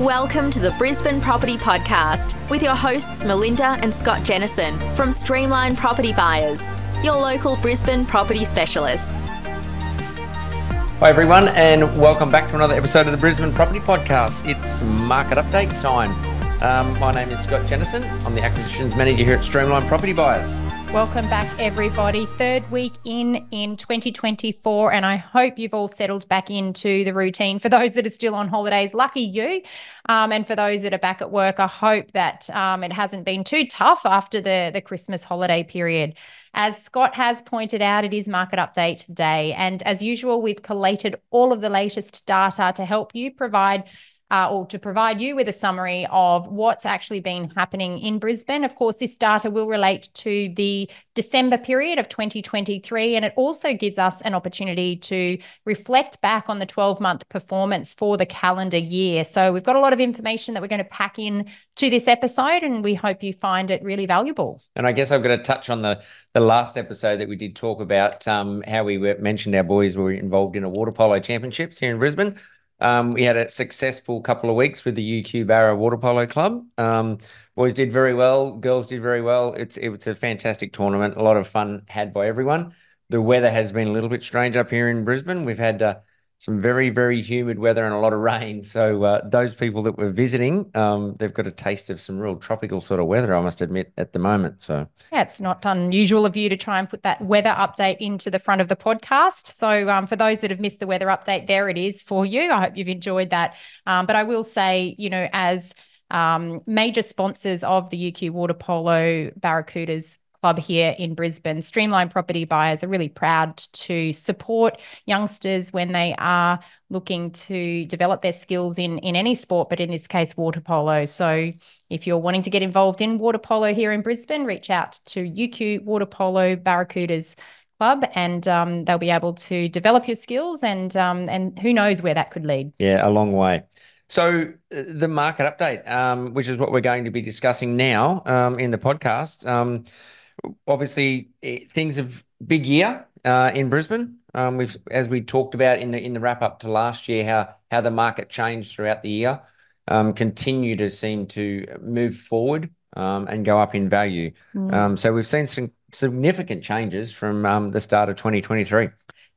Welcome to the Brisbane Property Podcast with your hosts Melinda and Scott Jennison from Streamline Property Buyers, your local Brisbane property specialists. Hi, everyone, and welcome back to another episode of the Brisbane Property Podcast. It's market update time. Um, my name is Scott Jennison. I'm the acquisitions manager here at Streamline Property Buyers. Welcome back, everybody. Third week in in 2024, and I hope you've all settled back into the routine. For those that are still on holidays, lucky you. Um, and for those that are back at work, I hope that um, it hasn't been too tough after the, the Christmas holiday period. As Scott has pointed out, it is market update day. And as usual, we've collated all of the latest data to help you provide uh, or to provide you with a summary of what's actually been happening in Brisbane. Of course, this data will relate to the December period of 2023, and it also gives us an opportunity to reflect back on the 12 month performance for the calendar year. So, we've got a lot of information that we're going to pack in to this episode, and we hope you find it really valuable. And I guess I've got to touch on the the last episode that we did talk about um, how we were, mentioned our boys were involved in a water polo championships here in Brisbane. Um, we had a successful couple of weeks with the UQ Barra Water Polo Club. Um, boys did very well, girls did very well. It's it was a fantastic tournament, a lot of fun had by everyone. The weather has been a little bit strange up here in Brisbane. We've had uh, some very, very humid weather and a lot of rain. So uh, those people that were visiting, um, they've got a taste of some real tropical sort of weather, I must admit, at the moment. So yeah, it's not unusual of you to try and put that weather update into the front of the podcast. So um, for those that have missed the weather update, there it is for you. I hope you've enjoyed that. Um, but I will say, you know, as um, major sponsors of the UQ Water Polo Barracudas club here in Brisbane. Streamline Property Buyers are really proud to support youngsters when they are looking to develop their skills in, in any sport, but in this case, water polo. So if you're wanting to get involved in water polo here in Brisbane, reach out to UQ Water Polo Barracudas club and um, they'll be able to develop your skills and um, and who knows where that could lead. Yeah, a long way. So uh, the market update, um, which is what we're going to be discussing now um, in the podcast. Obviously eh, things have big year uh, in Brisbane. Um, we've as we talked about in the in the wrap up to last year, how how the market changed throughout the year, um, continue to seem to move forward um, and go up in value. Mm. Um, so we've seen some significant changes from um, the start of 2023.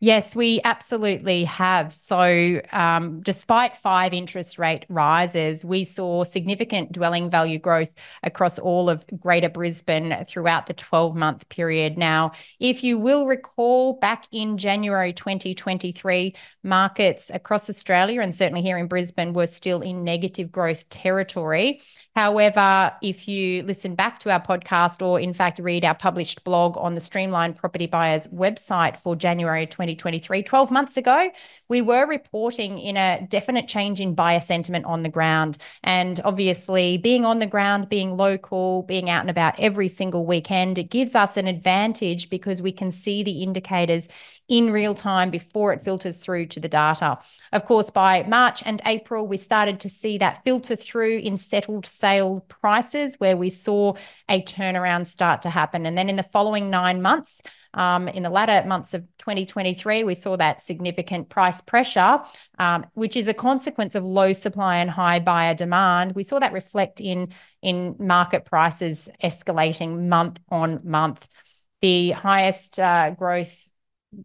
Yes, we absolutely have. So, um, despite five interest rate rises, we saw significant dwelling value growth across all of Greater Brisbane throughout the 12 month period. Now, if you will recall, back in January 2023, markets across Australia and certainly here in Brisbane were still in negative growth territory. However, if you listen back to our podcast or, in fact, read our published blog on the Streamline Property Buyers website for January 2023, 12 months ago, we were reporting in a definite change in buyer sentiment on the ground. And obviously, being on the ground, being local, being out and about every single weekend, it gives us an advantage because we can see the indicators in real time before it filters through to the data. Of course, by March and April, we started to see that filter through in settled sale prices, where we saw a turnaround start to happen. And then in the following nine months, um, in the latter months of 2023, we saw that significant price pressure, um, which is a consequence of low supply and high buyer demand. We saw that reflect in, in market prices escalating month on month. The highest uh, growth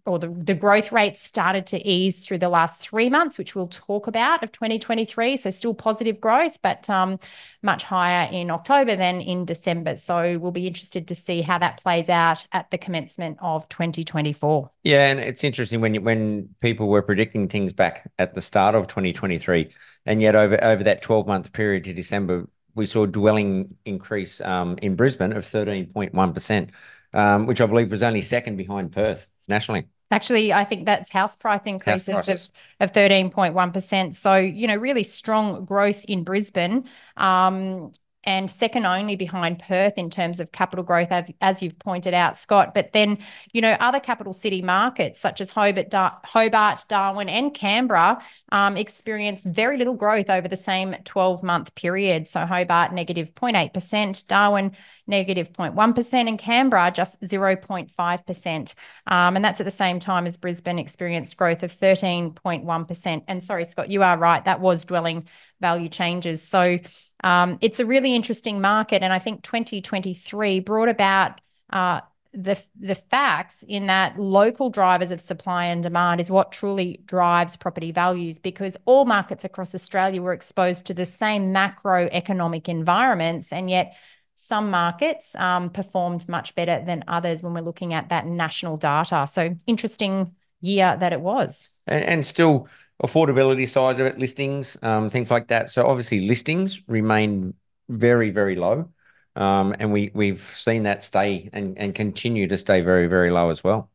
or the, the growth rates started to ease through the last three months, which we'll talk about of 2023. So still positive growth, but um, much higher in October than in December. So we'll be interested to see how that plays out at the commencement of 2024. Yeah, and it's interesting when when people were predicting things back at the start of 2023, and yet over over that 12 month period to December, we saw dwelling increase um, in Brisbane of 13.1 percent. Um, which I believe was only second behind Perth nationally. Actually, I think that's house price increases house of, of 13.1%. So, you know, really strong growth in Brisbane. Um, and second only behind Perth in terms of capital growth, as you've pointed out, Scott. But then, you know, other capital city markets such as Hobart, Darwin, and Canberra um, experienced very little growth over the same 12 month period. So Hobart negative 0.8%, Darwin negative 0.1, and Canberra just 0.5%. Um, and that's at the same time as Brisbane experienced growth of 13.1%. And sorry, Scott, you are right, that was dwelling value changes. So um, it's a really interesting market, and I think 2023 brought about uh, the the facts in that local drivers of supply and demand is what truly drives property values because all markets across Australia were exposed to the same macroeconomic environments, and yet some markets um, performed much better than others when we're looking at that national data. So interesting year that it was, and, and still affordability side of it, listings, um, things like that. So obviously listings remain very, very low. Um, and we we've seen that stay and, and continue to stay very, very low as well.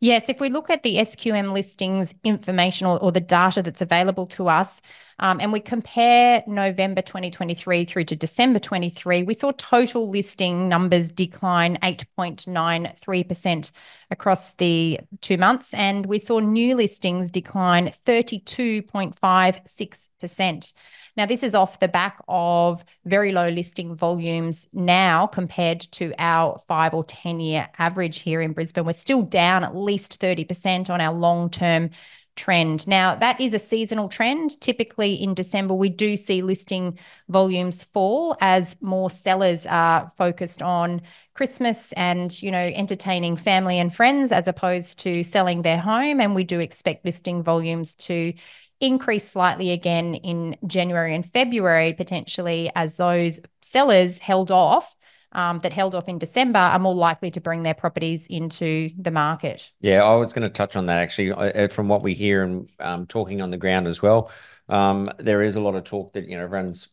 Yes, if we look at the SQM listings information or, or the data that's available to us, um, and we compare November 2023 through to December 23, we saw total listing numbers decline 8.93% across the two months, and we saw new listings decline 32.56%. Now, this is off the back of very low listing volumes now compared to our five or 10 year average here in Brisbane. We're still down at least 30% on our long term trend. Now, that is a seasonal trend. Typically in December, we do see listing volumes fall as more sellers are focused on Christmas and, you know, entertaining family and friends as opposed to selling their home. And we do expect listing volumes to increase slightly again in January and February, potentially, as those sellers held off. Um, that held off in December are more likely to bring their properties into the market. Yeah, I was going to touch on that actually. From what we hear and um, talking on the ground as well, um, there is a lot of talk that you know everyone's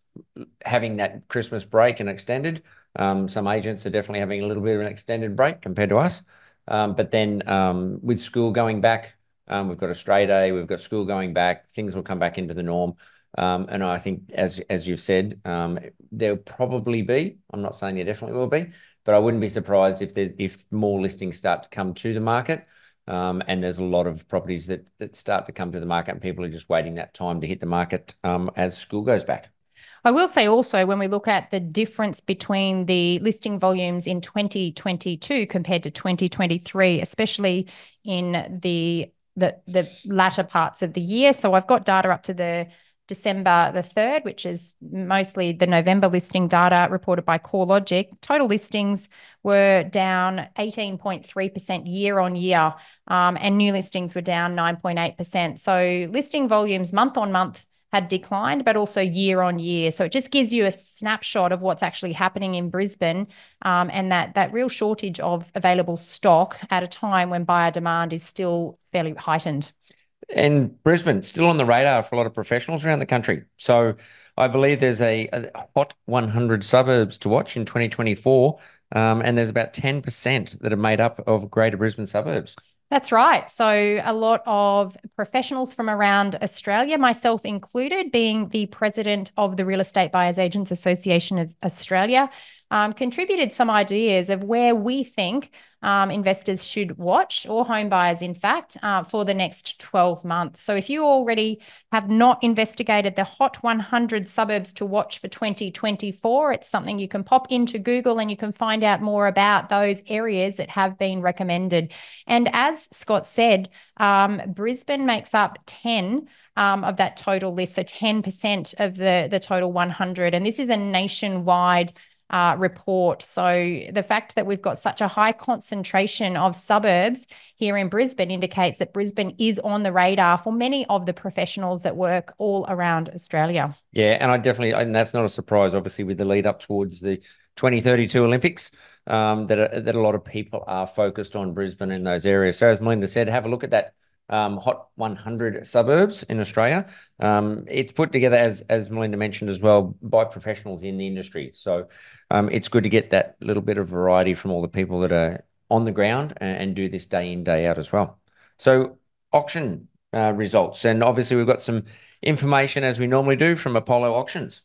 having that Christmas break and extended. Um, some agents are definitely having a little bit of an extended break compared to us. Um, but then um, with school going back, um, we've got a straight A, we've got school going back, things will come back into the norm. Um, and I think, as as you've said, um, there'll probably be. I'm not saying there definitely will be, but I wouldn't be surprised if there's if more listings start to come to the market. Um, and there's a lot of properties that that start to come to the market, and people are just waiting that time to hit the market um, as school goes back. I will say also when we look at the difference between the listing volumes in 2022 compared to 2023, especially in the the the latter parts of the year. So I've got data up to the December the 3rd, which is mostly the November listing data reported by CoreLogic. Total listings were down 18.3% year on year, um, and new listings were down 9.8%. So listing volumes month on month had declined, but also year on year. So it just gives you a snapshot of what's actually happening in Brisbane um, and that that real shortage of available stock at a time when buyer demand is still fairly heightened. And Brisbane still on the radar for a lot of professionals around the country. So I believe there's a, a hot 100 suburbs to watch in 2024, um, and there's about 10% that are made up of Greater Brisbane suburbs. That's right. So, a lot of professionals from around Australia, myself included, being the president of the Real Estate Buyers Agents Association of Australia, um, contributed some ideas of where we think um, investors should watch, or home buyers, in fact, uh, for the next 12 months. So, if you already have not investigated the Hot 100 suburbs to watch for 2024, it's something you can pop into Google and you can find out more about those areas that have been recommended. And as Scott said, um, Brisbane makes up 10 um, of that total list, so 10% of the, the total 100. And this is a nationwide uh, report. So the fact that we've got such a high concentration of suburbs here in Brisbane indicates that Brisbane is on the radar for many of the professionals that work all around Australia. Yeah, and I definitely, and that's not a surprise, obviously, with the lead up towards the 2032 Olympics. Um, that that a lot of people are focused on Brisbane in those areas. So as Melinda said, have a look at that um, hot 100 suburbs in Australia. Um, it's put together as as Melinda mentioned as well by professionals in the industry. So um, it's good to get that little bit of variety from all the people that are on the ground and, and do this day in day out as well. So auction uh, results, and obviously we've got some information as we normally do from Apollo Auctions.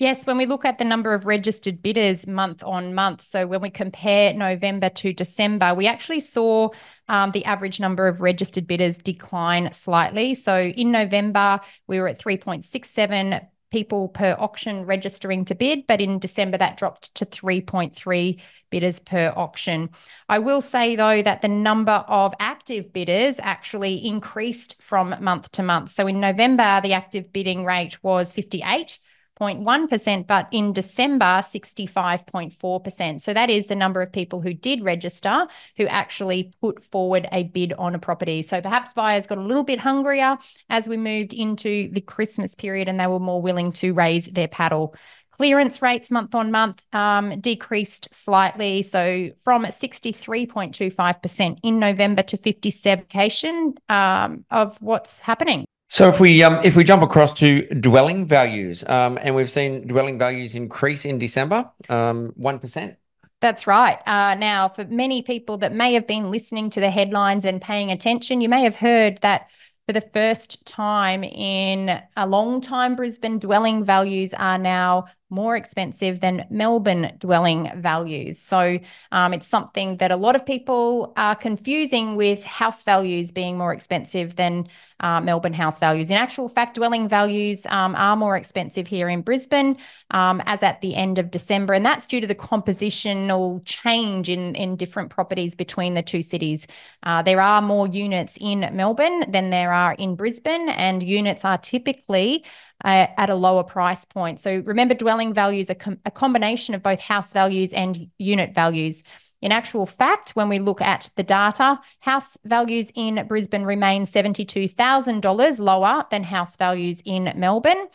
Yes, when we look at the number of registered bidders month on month, so when we compare November to December, we actually saw um, the average number of registered bidders decline slightly. So in November, we were at 3.67 people per auction registering to bid, but in December that dropped to 3.3 bidders per auction. I will say though that the number of active bidders actually increased from month to month. So in November, the active bidding rate was 58 6.1%, but in December, 65.4%. So that is the number of people who did register who actually put forward a bid on a property. So perhaps buyers got a little bit hungrier as we moved into the Christmas period and they were more willing to raise their paddle. Clearance rates month on month um, decreased slightly. So from 63.25% in November to 57 um, of what's happening. So if we um, if we jump across to dwelling values, um, and we've seen dwelling values increase in December, um, one percent. That's right. Uh, now, for many people that may have been listening to the headlines and paying attention, you may have heard that for the first time in a long time, Brisbane dwelling values are now more expensive than Melbourne dwelling values. So um, it's something that a lot of people are confusing with house values being more expensive than uh, Melbourne house values. In actual fact, dwelling values um, are more expensive here in Brisbane um, as at the end of December. And that's due to the compositional change in, in different properties between the two cities. Uh, there are more units in Melbourne than there are in Brisbane, and units are typically uh, at a lower price point. So remember, dwelling values are com- a combination of both house values and unit values. In actual fact, when we look at the data, house values in Brisbane remain $72,000 lower than house values in Melbourne.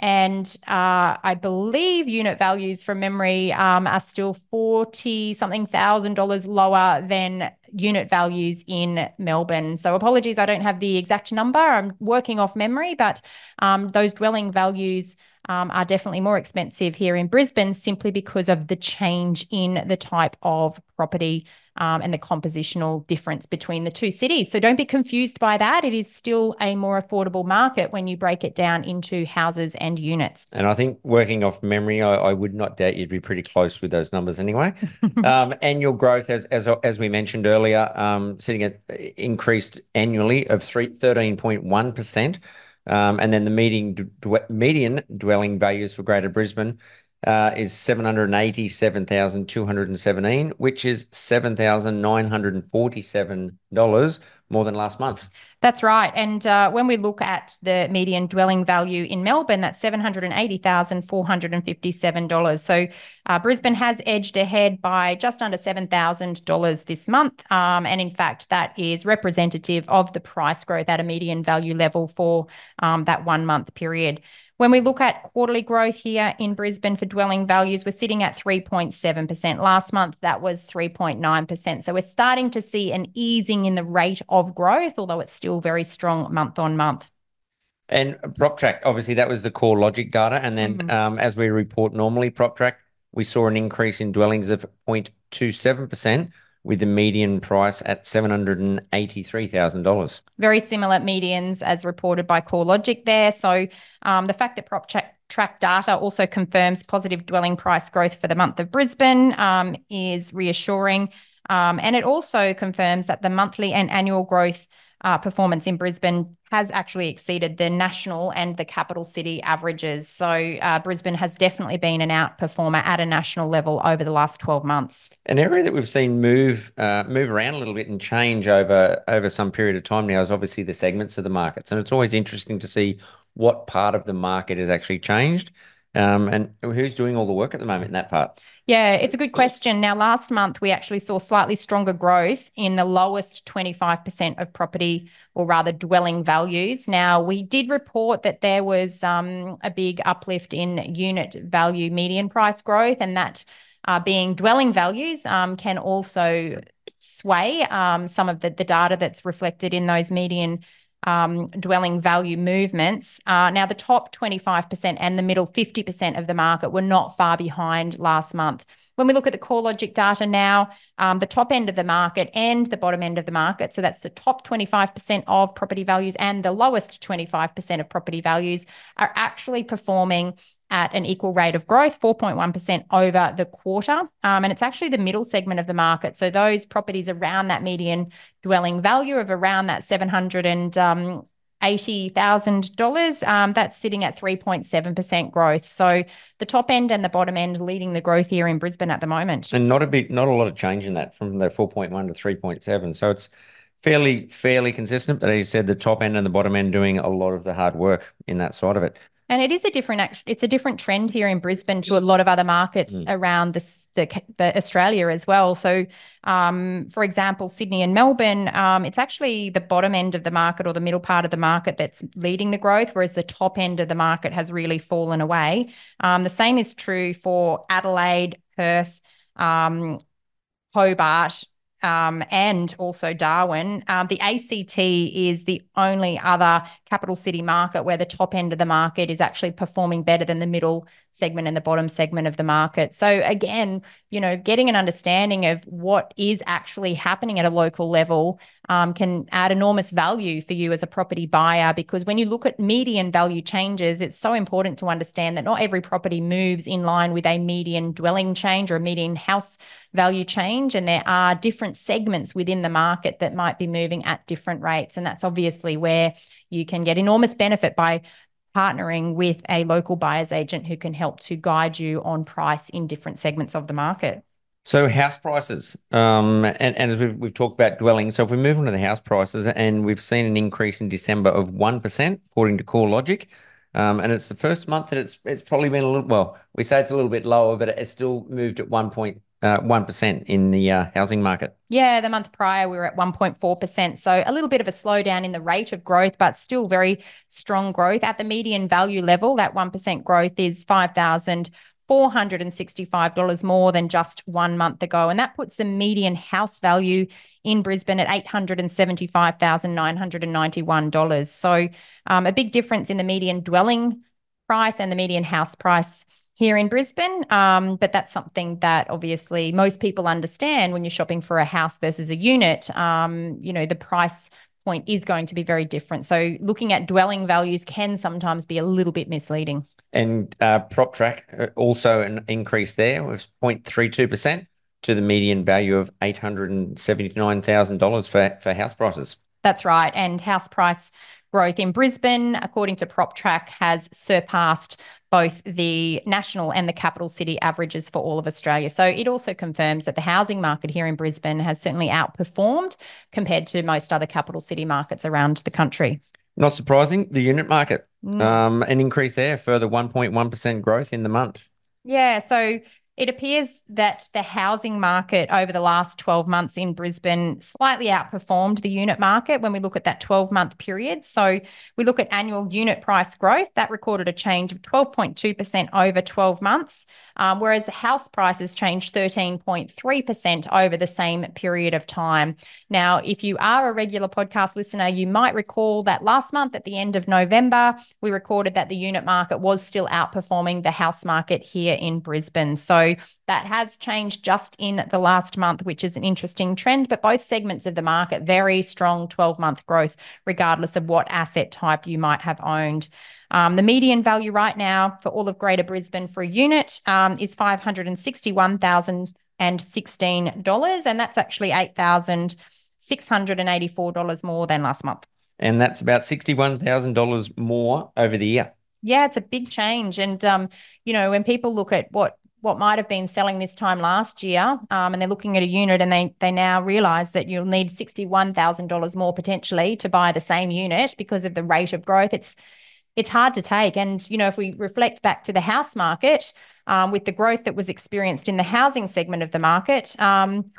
And uh, I believe unit values from memory um, are still 40 something thousand dollars lower than unit values in Melbourne. So apologies, I don't have the exact number. I'm working off memory, but um, those dwelling values um, are definitely more expensive here in Brisbane simply because of the change in the type of property um, and the compositional difference between the two cities. So don't be confused by that. It is still a more affordable market when you break it down into houses and units. And I think working off memory, I, I would not doubt you'd be pretty close with those numbers anyway. um, annual growth, as, as as we mentioned earlier, um, sitting at increased annually of three, 13.1%. Um, and then the median, median dwelling values for Greater Brisbane uh, is 787,217, which is $7,947 more than last month. That's right. And uh, when we look at the median dwelling value in Melbourne, that's $780,457. So uh, Brisbane has edged ahead by just under $7,000 this month. Um, and in fact, that is representative of the price growth at a median value level for um, that one month period. When we look at quarterly growth here in Brisbane for dwelling values, we're sitting at 3.7%. Last month, that was 3.9%. So we're starting to see an easing in the rate of growth, although it's still very strong month on month. And PropTrack, obviously, that was the CoreLogic data. And then, mm-hmm. um, as we report normally, PropTrack, we saw an increase in dwellings of 0.27% with the median price at $783,000. Very similar medians as reported by CoreLogic there. So um, the fact that PropTrack data also confirms positive dwelling price growth for the month of Brisbane um, is reassuring. Um, and it also confirms that the monthly and annual growth uh, performance in Brisbane has actually exceeded the national and the capital city averages. So uh, Brisbane has definitely been an outperformer at a national level over the last 12 months. An area that we've seen move uh, move around a little bit and change over over some period of time now is obviously the segments of the markets, and it's always interesting to see what part of the market has actually changed. Um, and who's doing all the work at the moment in that part? Yeah, it's a good question. Now, last month, we actually saw slightly stronger growth in the lowest 25% of property, or rather dwelling values. Now, we did report that there was um, a big uplift in unit value median price growth, and that uh, being dwelling values um, can also sway um, some of the, the data that's reflected in those median um, dwelling value movements. Uh, now, the top 25% and the middle 50% of the market were not far behind last month. When we look at the CoreLogic data now, um, the top end of the market and the bottom end of the market, so that's the top 25% of property values and the lowest 25% of property values, are actually performing at an equal rate of growth, 4.1% over the quarter. Um, and it's actually the middle segment of the market. So those properties around that median dwelling value of around that 700 and um, $80,000, um, that's sitting at 3.7% growth. So the top end and the bottom end leading the growth here in Brisbane at the moment. And not a bit, not a lot of change in that from the 4.1 to 3.7. So it's fairly, fairly consistent. But as you said, the top end and the bottom end doing a lot of the hard work in that side of it. And it is a different it's a different trend here in Brisbane to a lot of other markets mm. around this, the, the Australia as well. So, um, for example, Sydney and Melbourne, um, it's actually the bottom end of the market or the middle part of the market that's leading the growth, whereas the top end of the market has really fallen away. Um, the same is true for Adelaide, Perth, um, Hobart, um, and also Darwin. Um, the ACT is the only other capital city market where the top end of the market is actually performing better than the middle segment and the bottom segment of the market. So again, you know, getting an understanding of what is actually happening at a local level um, can add enormous value for you as a property buyer because when you look at median value changes, it's so important to understand that not every property moves in line with a median dwelling change or a median house value change. And there are different segments within the market that might be moving at different rates. And that's obviously where you can get enormous benefit by partnering with a local buyer's agent who can help to guide you on price in different segments of the market. So house prices, um, and, and as we've, we've talked about dwellings, so if we move on to the house prices, and we've seen an increase in December of 1%, according to CoreLogic, um, and it's the first month that it's it's probably been a little, well, we say it's a little bit lower, but it's still moved at 1.1% uh, in the uh, housing market. Yeah, the month prior we were at 1.4%. So a little bit of a slowdown in the rate of growth, but still very strong growth. At the median value level, that 1% growth is 5,000. $465 more than just one month ago. And that puts the median house value in Brisbane at $875,991. So um, a big difference in the median dwelling price and the median house price here in Brisbane. Um, but that's something that obviously most people understand when you're shopping for a house versus a unit. Um, you know, the price point is going to be very different. So looking at dwelling values can sometimes be a little bit misleading. And uh, PropTrack uh, also an increase there was 0.32% to the median value of $879,000 for, for house prices. That's right. And house price growth in Brisbane, according to PropTrack, has surpassed both the national and the capital city averages for all of Australia. So it also confirms that the housing market here in Brisbane has certainly outperformed compared to most other capital city markets around the country. Not surprising, the unit market, mm. um, an increase there, further 1.1% growth in the month. Yeah, so it appears that the housing market over the last 12 months in Brisbane slightly outperformed the unit market when we look at that 12 month period. So we look at annual unit price growth, that recorded a change of 12.2% over 12 months, um, whereas the house prices changed 13.3% over the same period of time. Now, if you are a regular podcast listener, you might recall that last month at the end of November, we recorded that the unit market was still outperforming the house market here in Brisbane. So that has changed just in the last month, which is an interesting trend. But both segments of the market, very strong 12 month growth, regardless of what asset type you might have owned. Um, the median value right now for all of Greater Brisbane for a unit um, is $561,016, and that's actually $8,684 more than last month. And that's about $61,000 more over the year. Yeah, it's a big change. And, um, you know, when people look at what what might have been selling this time last year, um, and they're looking at a unit, and they they now realise that you'll need sixty one thousand dollars more potentially to buy the same unit because of the rate of growth. It's it's hard to take, and you know if we reflect back to the house market, um, with the growth that was experienced in the housing segment of the market. Um,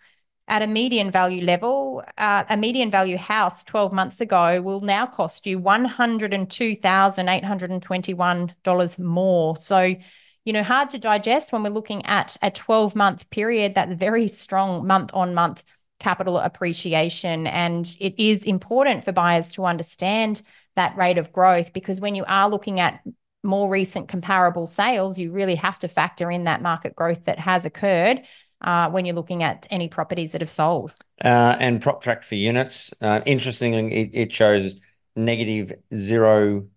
at a median value level, uh, a median value house 12 months ago will now cost you $102,821 more. So you know, hard to digest when we're looking at a 12 month period, that very strong month on month capital appreciation. And it is important for buyers to understand that rate of growth because when you are looking at more recent comparable sales, you really have to factor in that market growth that has occurred uh, when you're looking at any properties that have sold. Uh, and PropTrack for units. Uh, interestingly, it, it shows negative 0.1%,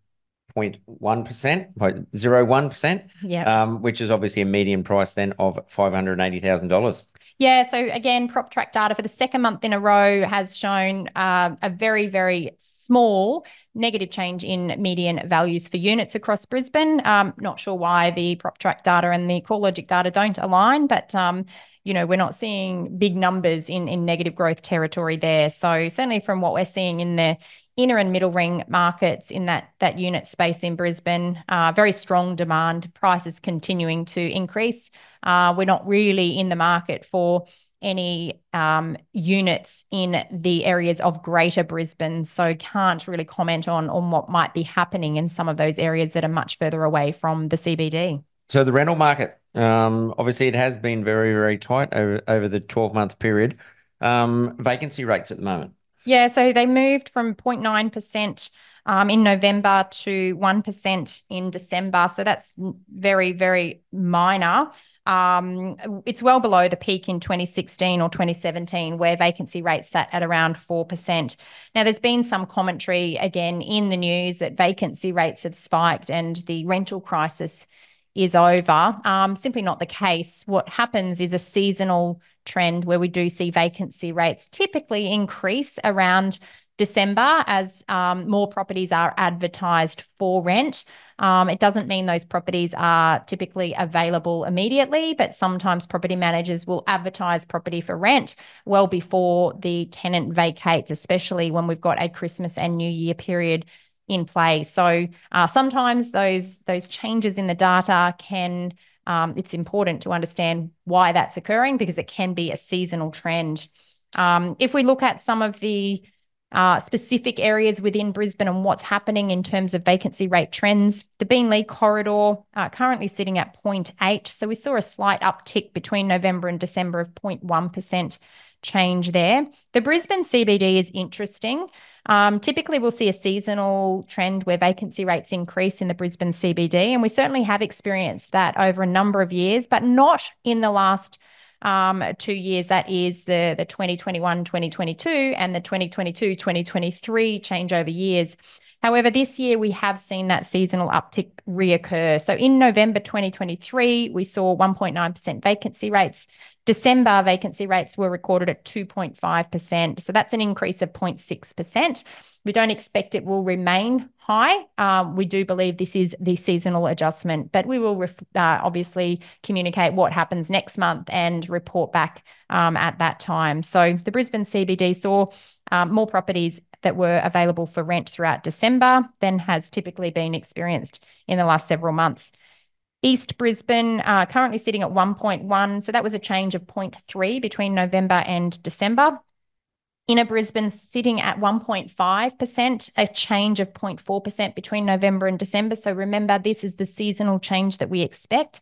0.01%, yeah. um, which is obviously a median price then of $580,000. Yeah, so again, PropTrack data for the second month in a row has shown uh, a very, very small negative change in median values for units across Brisbane. Um, not sure why the PropTrack data and the CoreLogic data don't align, but um, you know, we're not seeing big numbers in in negative growth territory there. So certainly from what we're seeing in the inner and middle ring markets in that that unit space in Brisbane. Uh, very strong demand, prices continuing to increase. Uh, we're not really in the market for any um, units in the areas of Greater Brisbane, so can't really comment on on what might be happening in some of those areas that are much further away from the CBD. So the rental market, um, obviously, it has been very very tight over over the twelve month period. Um, vacancy rates at the moment. Yeah, so they moved from 0.9% um, in November to 1% in December. So that's very, very minor. Um, it's well below the peak in 2016 or 2017, where vacancy rates sat at around 4%. Now, there's been some commentary again in the news that vacancy rates have spiked and the rental crisis is over. Um, simply not the case. What happens is a seasonal trend where we do see vacancy rates typically increase around December as um, more properties are advertised for rent. Um, it doesn't mean those properties are typically available immediately, but sometimes property managers will advertise property for rent well before the tenant vacates, especially when we've got a Christmas and New Year period in play. So uh, sometimes those those changes in the data can um, it's important to understand why that's occurring because it can be a seasonal trend. Um, if we look at some of the uh, specific areas within Brisbane and what's happening in terms of vacancy rate trends, the Beenleigh corridor uh, currently sitting at 0.8. So we saw a slight uptick between November and December of 0.1% change there. The Brisbane CBD is interesting. Um, typically, we'll see a seasonal trend where vacancy rates increase in the Brisbane CBD, and we certainly have experienced that over a number of years, but not in the last um, two years. That is the the 2021, 2022, and the 2022, 2023 changeover years. However, this year we have seen that seasonal uptick reoccur. So in November 2023, we saw 1.9% vacancy rates. December vacancy rates were recorded at 2.5%. So that's an increase of 0.6%. We don't expect it will remain high. Um, we do believe this is the seasonal adjustment, but we will ref- uh, obviously communicate what happens next month and report back um, at that time. So the Brisbane CBD saw um, more properties that were available for rent throughout December than has typically been experienced in the last several months. East Brisbane uh, currently sitting at 1.1. So that was a change of 0.3 between November and December. Inner Brisbane sitting at 1.5%, a change of 0.4% between November and December. So remember, this is the seasonal change that we expect.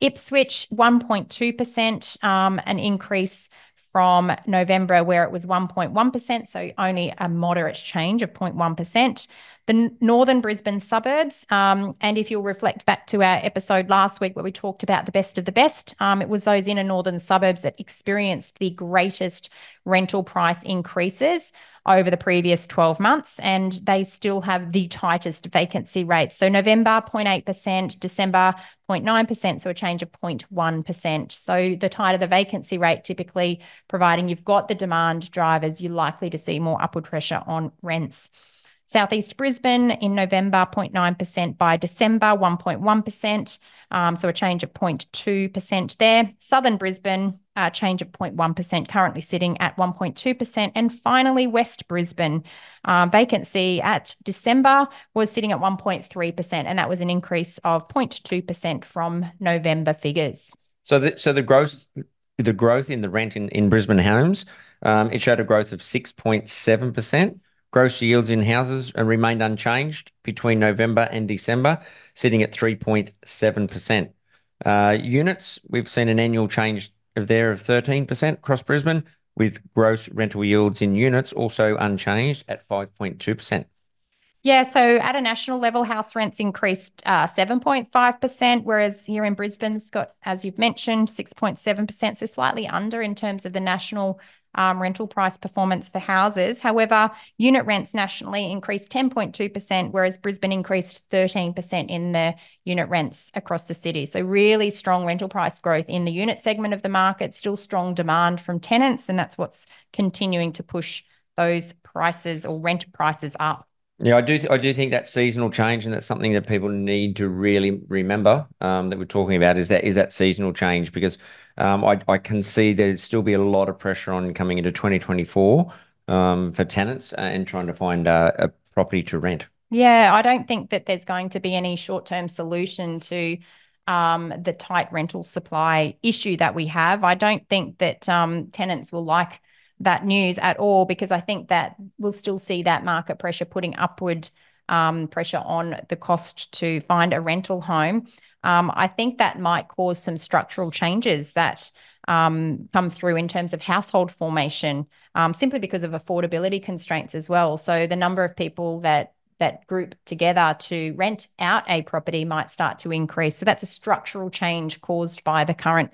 Ipswich, 1.2%, um, an increase from November where it was 1.1%, so only a moderate change of 0.1% the northern Brisbane suburbs. Um, and if you'll reflect back to our episode last week where we talked about the best of the best, um, it was those inner northern suburbs that experienced the greatest rental price increases over the previous 12 months, and they still have the tightest vacancy rates. So November 0.8%, December 0.9%, so a change of 0.1%. So the tighter the vacancy rate, typically providing you've got the demand drivers, you're likely to see more upward pressure on rents. Southeast Brisbane in November, 0.9%. By December, 1.1%. Um, so a change of 0.2% there. Southern Brisbane, a change of 0.1%, currently sitting at 1.2%. And finally, West Brisbane, uh, vacancy at December was sitting at 1.3%. And that was an increase of 0.2% from November figures. So the, so the growth, the growth in the rent in, in Brisbane homes, um, it showed a growth of 6.7%. Gross yields in houses remained unchanged between November and December, sitting at 3.7%. Uh, units, we've seen an annual change there of 13% across Brisbane, with gross rental yields in units also unchanged at 5.2%. Yeah, so at a national level, house rents increased uh, 7.5%, whereas here in Brisbane, Scott, as you've mentioned, 6.7%, so slightly under in terms of the national um, rental price performance for houses. However, unit rents nationally increased 10.2%, whereas Brisbane increased 13% in the unit rents across the city. So, really strong rental price growth in the unit segment of the market, still strong demand from tenants, and that's what's continuing to push those prices or rent prices up. Yeah, I do. I do think that seasonal change, and that's something that people need to really remember um, that we're talking about is that is that seasonal change because um, I I can see there'd still be a lot of pressure on coming into 2024 um, for tenants and trying to find uh, a property to rent. Yeah, I don't think that there's going to be any short term solution to um, the tight rental supply issue that we have. I don't think that um, tenants will like that news at all because I think that we'll still see that market pressure putting upward um, pressure on the cost to find a rental home. Um, I think that might cause some structural changes that um, come through in terms of household formation, um, simply because of affordability constraints as well. So the number of people that that group together to rent out a property might start to increase. So that's a structural change caused by the current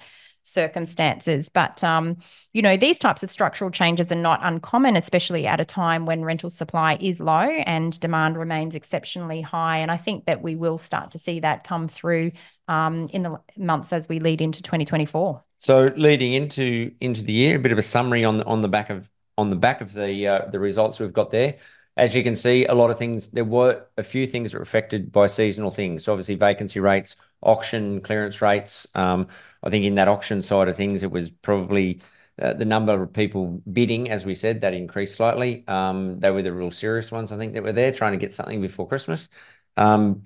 circumstances. But, um, you know, these types of structural changes are not uncommon, especially at a time when rental supply is low and demand remains exceptionally high. And I think that we will start to see that come through um, in the months as we lead into 2024. So leading into into the year, a bit of a summary on on the back of on the back of the uh, the results we've got there. As you can see, a lot of things. There were a few things that were affected by seasonal things. So obviously, vacancy rates, auction clearance rates. Um, I think in that auction side of things, it was probably uh, the number of people bidding, as we said, that increased slightly. Um, they were the real serious ones, I think, that were there trying to get something before Christmas. Um,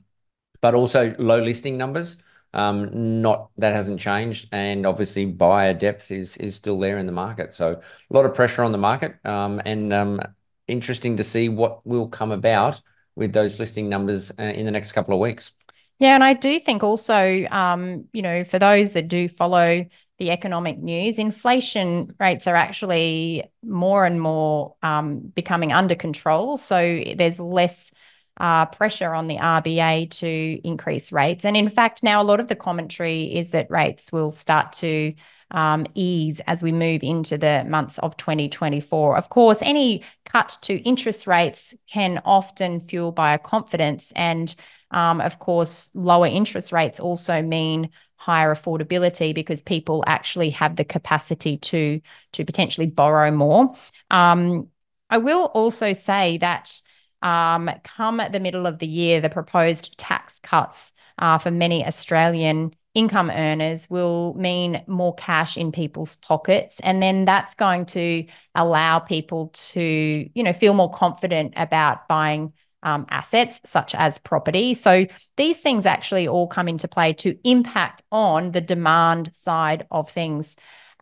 but also low listing numbers. Um, not that hasn't changed, and obviously buyer depth is still there in the market. So a lot of pressure on the market, and interesting to see what will come about with those listing numbers uh, in the next couple of weeks. Yeah, and I do think also, um, you know, for those that do follow the economic news, inflation rates are actually more and more um, becoming under control. So there's less uh, pressure on the RBA to increase rates. And in fact, now a lot of the commentary is that rates will start to um, ease as we move into the months of 2024. Of course, any cut to interest rates can often fuel buyer confidence and um, of course, lower interest rates also mean higher affordability because people actually have the capacity to to potentially borrow more. Um, I will also say that um, come the middle of the year, the proposed tax cuts uh, for many Australian income earners will mean more cash in people's pockets and then that's going to allow people to you know feel more confident about buying um, assets such as property. So these things actually all come into play to impact on the demand side of things.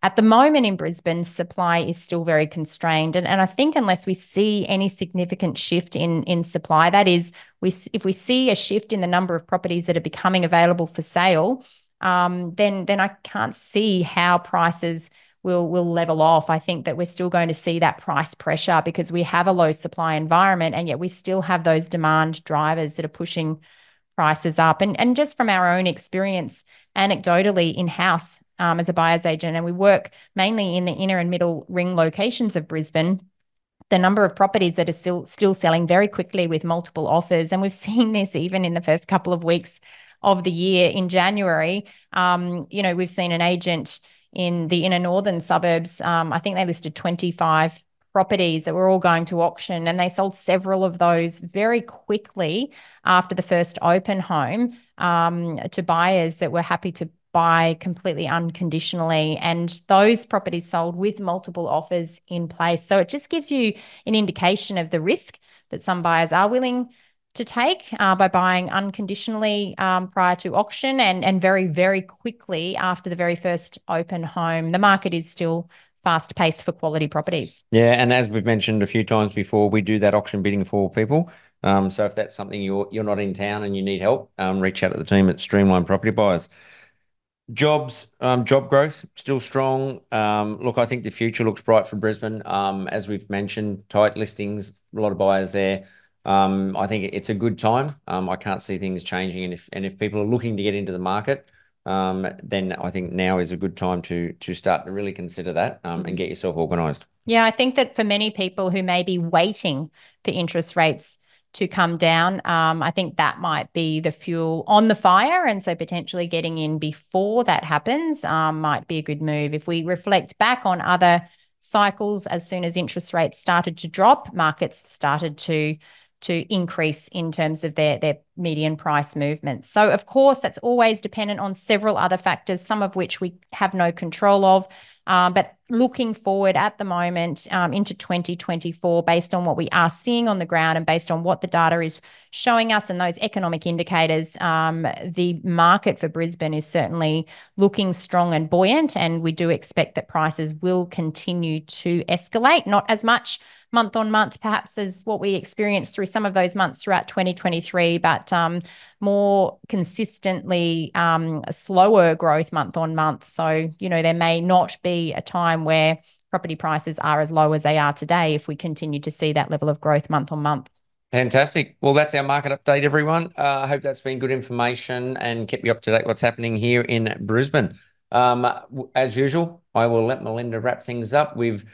At the moment in Brisbane, supply is still very constrained. And, and I think unless we see any significant shift in, in supply, that is, we if we see a shift in the number of properties that are becoming available for sale, um, then then I can't see how prices will will level off. I think that we're still going to see that price pressure because we have a low supply environment and yet we still have those demand drivers that are pushing prices up. And and just from our own experience, anecdotally in house um, as a buyer's agent, and we work mainly in the inner and middle ring locations of Brisbane. The number of properties that are still still selling very quickly with multiple offers, and we've seen this even in the first couple of weeks of the year in January. Um, you know, we've seen an agent in the inner northern suburbs. Um, I think they listed 25 properties that were all going to auction, and they sold several of those very quickly after the first open home um, to buyers that were happy to buy completely unconditionally. And those properties sold with multiple offers in place. So it just gives you an indication of the risk that some buyers are willing to take uh, by buying unconditionally um, prior to auction and, and very, very quickly after the very first open home. The market is still fast paced for quality properties. Yeah, and as we've mentioned a few times before, we do that auction bidding for people. Um, so if that's something you're you're not in town and you need help, um, reach out to the team at Streamline Property Buyers. Jobs, um, job growth still strong. Um, look, I think the future looks bright for Brisbane. Um, as we've mentioned, tight listings, a lot of buyers there um, I think it's a good time. Um, I can't see things changing, and if and if people are looking to get into the market, um, then I think now is a good time to to start to really consider that um, and get yourself organised. Yeah, I think that for many people who may be waiting for interest rates to come down, um, I think that might be the fuel on the fire, and so potentially getting in before that happens um, might be a good move. If we reflect back on other cycles, as soon as interest rates started to drop, markets started to to increase in terms of their, their median price movements. So, of course, that's always dependent on several other factors, some of which we have no control of. Um, but looking forward at the moment um, into 2024, based on what we are seeing on the ground and based on what the data is showing us and those economic indicators, um, the market for Brisbane is certainly looking strong and buoyant. And we do expect that prices will continue to escalate, not as much month on month, perhaps as what we experienced through some of those months throughout 2023, but um, more consistently um, slower growth month on month. So, you know, there may not be a time where property prices are as low as they are today if we continue to see that level of growth month on month. Fantastic. Well, that's our market update, everyone. Uh, I hope that's been good information and kept you up to date what's happening here in Brisbane. Um, as usual, I will let Melinda wrap things up. We've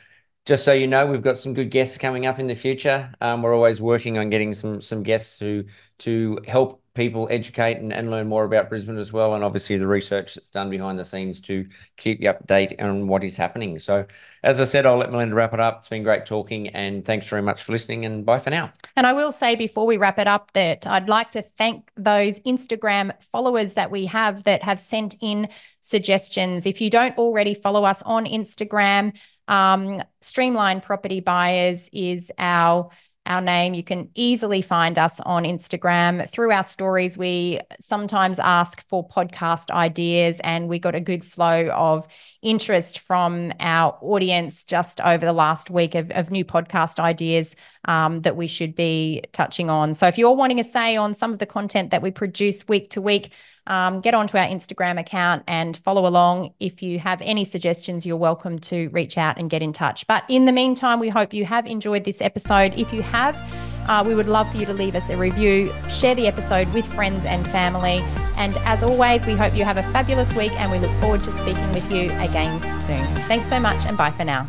just so you know, we've got some good guests coming up in the future. Um, we're always working on getting some some guests to to help people educate and, and learn more about Brisbane as well, and obviously the research that's done behind the scenes to keep you update on what is happening. So, as I said, I'll let Melinda wrap it up. It's been great talking, and thanks very much for listening. And bye for now. And I will say before we wrap it up that I'd like to thank those Instagram followers that we have that have sent in suggestions. If you don't already follow us on Instagram. Um, Streamline Property Buyers is our our name. You can easily find us on Instagram. Through our stories, we sometimes ask for podcast ideas, and we got a good flow of interest from our audience just over the last week of, of new podcast ideas um, that we should be touching on. So, if you're wanting a say on some of the content that we produce week to week, um, get onto our Instagram account and follow along. If you have any suggestions, you're welcome to reach out and get in touch. But in the meantime, we hope you have enjoyed this episode. If you have, uh, we would love for you to leave us a review, share the episode with friends and family. And as always, we hope you have a fabulous week and we look forward to speaking with you again soon. Thanks so much and bye for now.